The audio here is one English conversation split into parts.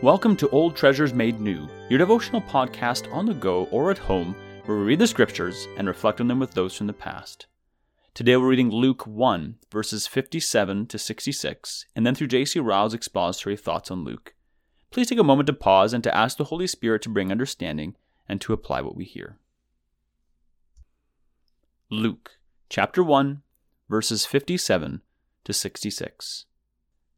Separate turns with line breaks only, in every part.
Welcome to Old Treasures Made New, your devotional podcast on the go or at home where we read the scriptures and reflect on them with those from the past. Today we're reading Luke 1, verses 57 to 66, and then through J.C. Ryle's expository thoughts on Luke. Please take a moment to pause and to ask the Holy Spirit to bring understanding and to apply what we hear. Luke chapter 1, verses 57 to 66.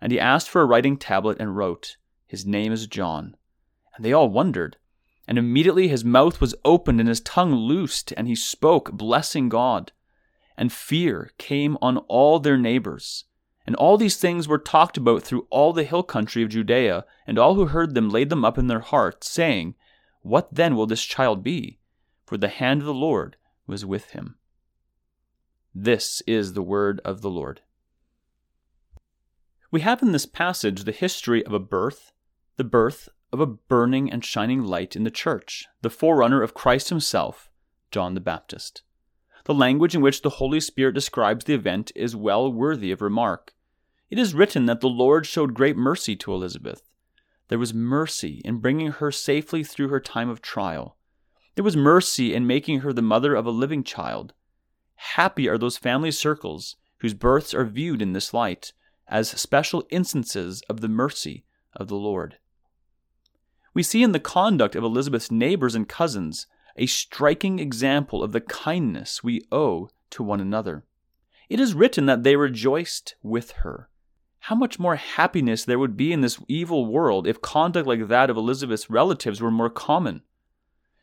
And he asked for a writing tablet and wrote, His name is John. And they all wondered. And immediately his mouth was opened and his tongue loosed, and he spoke, blessing God. And fear came on all their neighbors. And all these things were talked about through all the hill country of Judea, and all who heard them laid them up in their hearts, saying, What then will this child be? For the hand of the Lord was with him. This is the word of the Lord. We have in this passage the history of a birth, the birth of a burning and shining light in the church, the forerunner of Christ himself, John the Baptist. The language in which the Holy Spirit describes the event is well worthy of remark. It is written that the Lord showed great mercy to Elizabeth. There was mercy in bringing her safely through her time of trial. There was mercy in making her the mother of a living child. Happy are those family circles whose births are viewed in this light as special instances of the mercy of the Lord. We see in the conduct of Elizabeth's neighbors and cousins a striking example of the kindness we owe to one another. It is written that they rejoiced with her. How much more happiness there would be in this evil world if conduct like that of Elizabeth's relatives were more common.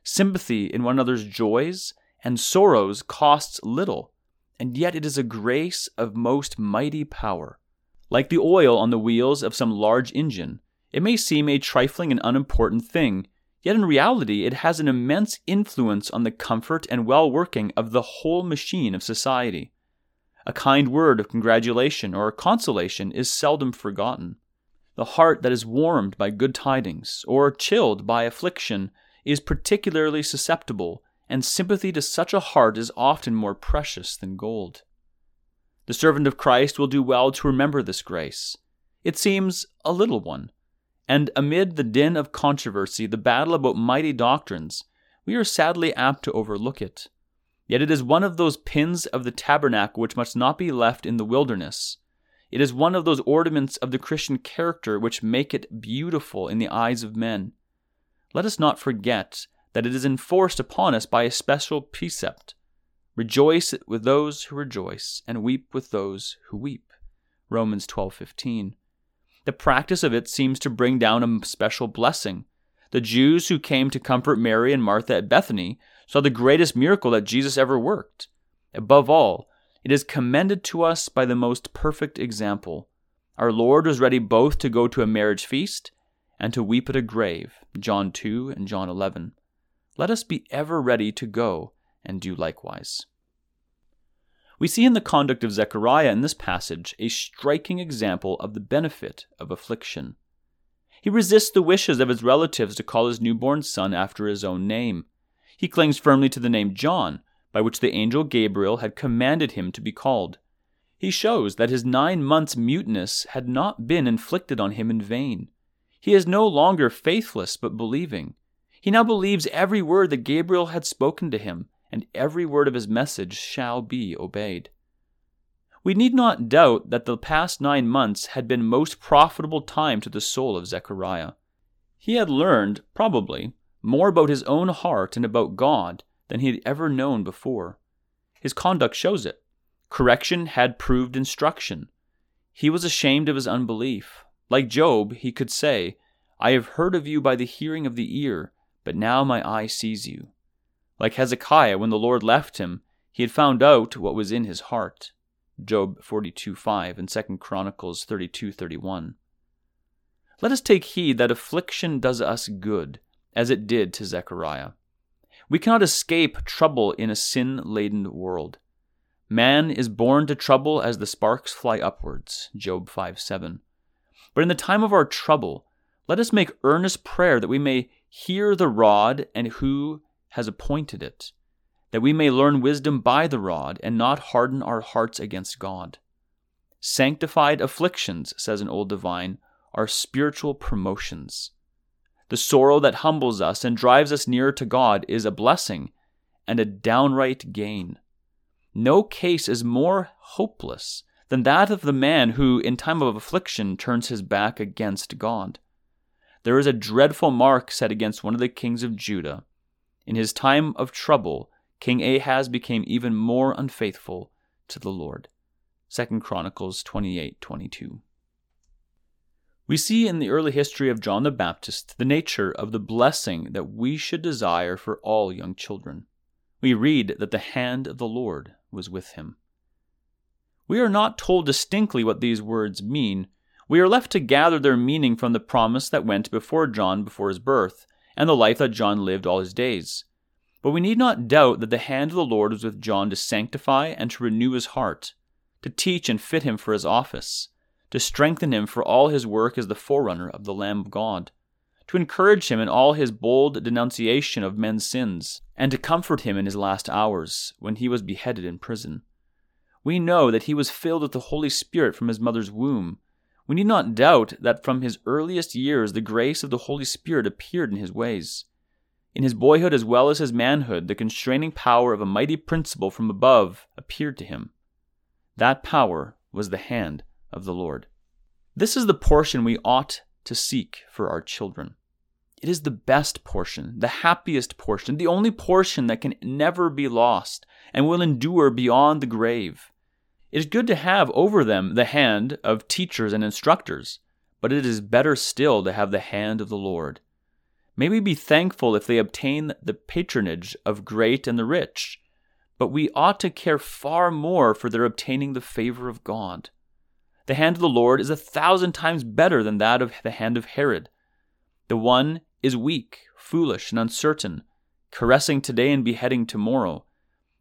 Sympathy in one another's joys and sorrows costs little, and yet it is a grace of most mighty power. Like the oil on the wheels of some large engine, it may seem a trifling and unimportant thing, yet in reality it has an immense influence on the comfort and well working of the whole machine of society. A kind word of congratulation or consolation is seldom forgotten. The heart that is warmed by good tidings, or chilled by affliction, is particularly susceptible, and sympathy to such a heart is often more precious than gold. The servant of Christ will do well to remember this grace. It seems a little one, and amid the din of controversy, the battle about mighty doctrines, we are sadly apt to overlook it. Yet it is one of those pins of the tabernacle which must not be left in the wilderness. It is one of those ornaments of the Christian character which make it beautiful in the eyes of men. Let us not forget that it is enforced upon us by a special precept Rejoice with those who rejoice, and weep with those who weep. Romans 12:15. The practice of it seems to bring down a special blessing. The Jews who came to comfort Mary and Martha at Bethany saw the greatest miracle that Jesus ever worked. Above all, it is commended to us by the most perfect example. Our Lord was ready both to go to a marriage feast and to weep at a grave. John 2 and John 11. Let us be ever ready to go and do likewise. We see in the conduct of Zechariah in this passage a striking example of the benefit of affliction. He resists the wishes of his relatives to call his newborn son after his own name. He clings firmly to the name John, by which the angel Gabriel had commanded him to be called. He shows that his nine months' muteness had not been inflicted on him in vain. He is no longer faithless but believing. He now believes every word that Gabriel had spoken to him, and every word of his message shall be obeyed. We need not doubt that the past nine months had been most profitable time to the soul of Zechariah. He had learned, probably, more about his own heart and about God than he had ever known before. His conduct shows it. Correction had proved instruction. He was ashamed of his unbelief. Like Job, he could say, I have heard of you by the hearing of the ear, but now my eye sees you. Like Hezekiah, when the Lord left him, he had found out what was in his heart. Job 42:5 and 2 Chronicles 32:31. Let us take heed that affliction does us good, as it did to Zechariah. We cannot escape trouble in a sin laden world. Man is born to trouble as the sparks fly upwards. Job 5 7. But in the time of our trouble, let us make earnest prayer that we may hear the rod and who has appointed it, that we may learn wisdom by the rod and not harden our hearts against God. Sanctified afflictions, says an old divine, are spiritual promotions. The sorrow that humbles us and drives us nearer to God is a blessing and a downright gain. No case is more hopeless than that of the man who, in time of affliction, turns his back against God. There is a dreadful mark set against one of the kings of Judah. In his time of trouble, King Ahaz became even more unfaithful to the Lord. 2 Chronicles 28:22. We see in the early history of John the Baptist the nature of the blessing that we should desire for all young children. We read that the hand of the Lord was with him. We are not told distinctly what these words mean. We are left to gather their meaning from the promise that went before John before his birth, and the life that John lived all his days. But we need not doubt that the hand of the Lord was with John to sanctify and to renew his heart, to teach and fit him for his office, to strengthen him for all his work as the forerunner of the Lamb of God, to encourage him in all his bold denunciation of men's sins, and to comfort him in his last hours, when he was beheaded in prison. We know that he was filled with the Holy Spirit from his mother's womb. We need not doubt that from his earliest years the grace of the Holy Spirit appeared in his ways. In his boyhood as well as his manhood, the constraining power of a mighty principle from above appeared to him. That power was the hand of the Lord. This is the portion we ought to seek for our children. It is the best portion, the happiest portion, the only portion that can never be lost and will endure beyond the grave. It is good to have over them the hand of teachers and instructors, but it is better still to have the hand of the Lord. May we be thankful if they obtain the patronage of great and the rich, but we ought to care far more for their obtaining the favor of God. The hand of the Lord is a thousand times better than that of the hand of Herod. The one is weak, foolish, and uncertain, caressing today and beheading tomorrow.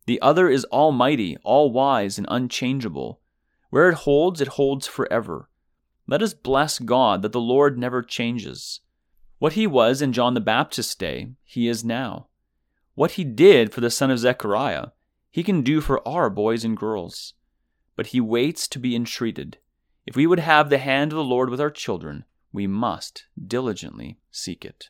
The other is almighty, all wise, and unchangeable. Where it holds, it holds forever. Let us bless God that the Lord never changes. What he was in John the Baptist's day, he is now. What he did for the son of Zechariah, he can do for our boys and girls. But he waits to be entreated. If we would have the hand of the Lord with our children, we must diligently seek it.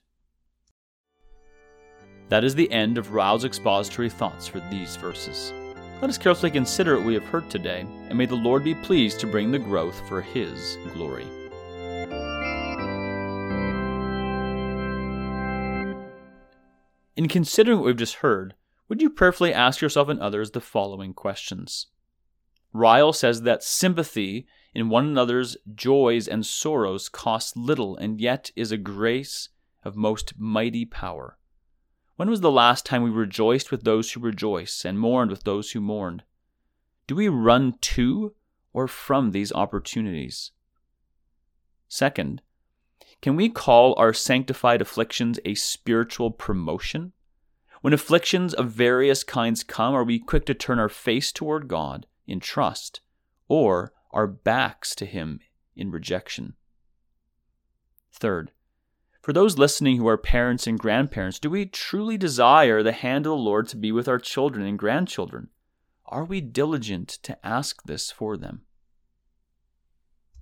That is the end of Ryle's expository thoughts for these verses. Let us carefully consider what we have heard today, and may the Lord be pleased to bring the growth for His glory. In considering what we've just heard, would you prayerfully ask yourself and others the following questions? Ryle says that sympathy in one another's joys and sorrows costs little and yet is a grace of most mighty power. When was the last time we rejoiced with those who rejoice and mourned with those who mourned? Do we run to or from these opportunities? Second, can we call our sanctified afflictions a spiritual promotion? When afflictions of various kinds come, are we quick to turn our face toward God in trust or our backs to Him in rejection? Third, for those listening who are parents and grandparents, do we truly desire the hand of the Lord to be with our children and grandchildren? Are we diligent to ask this for them?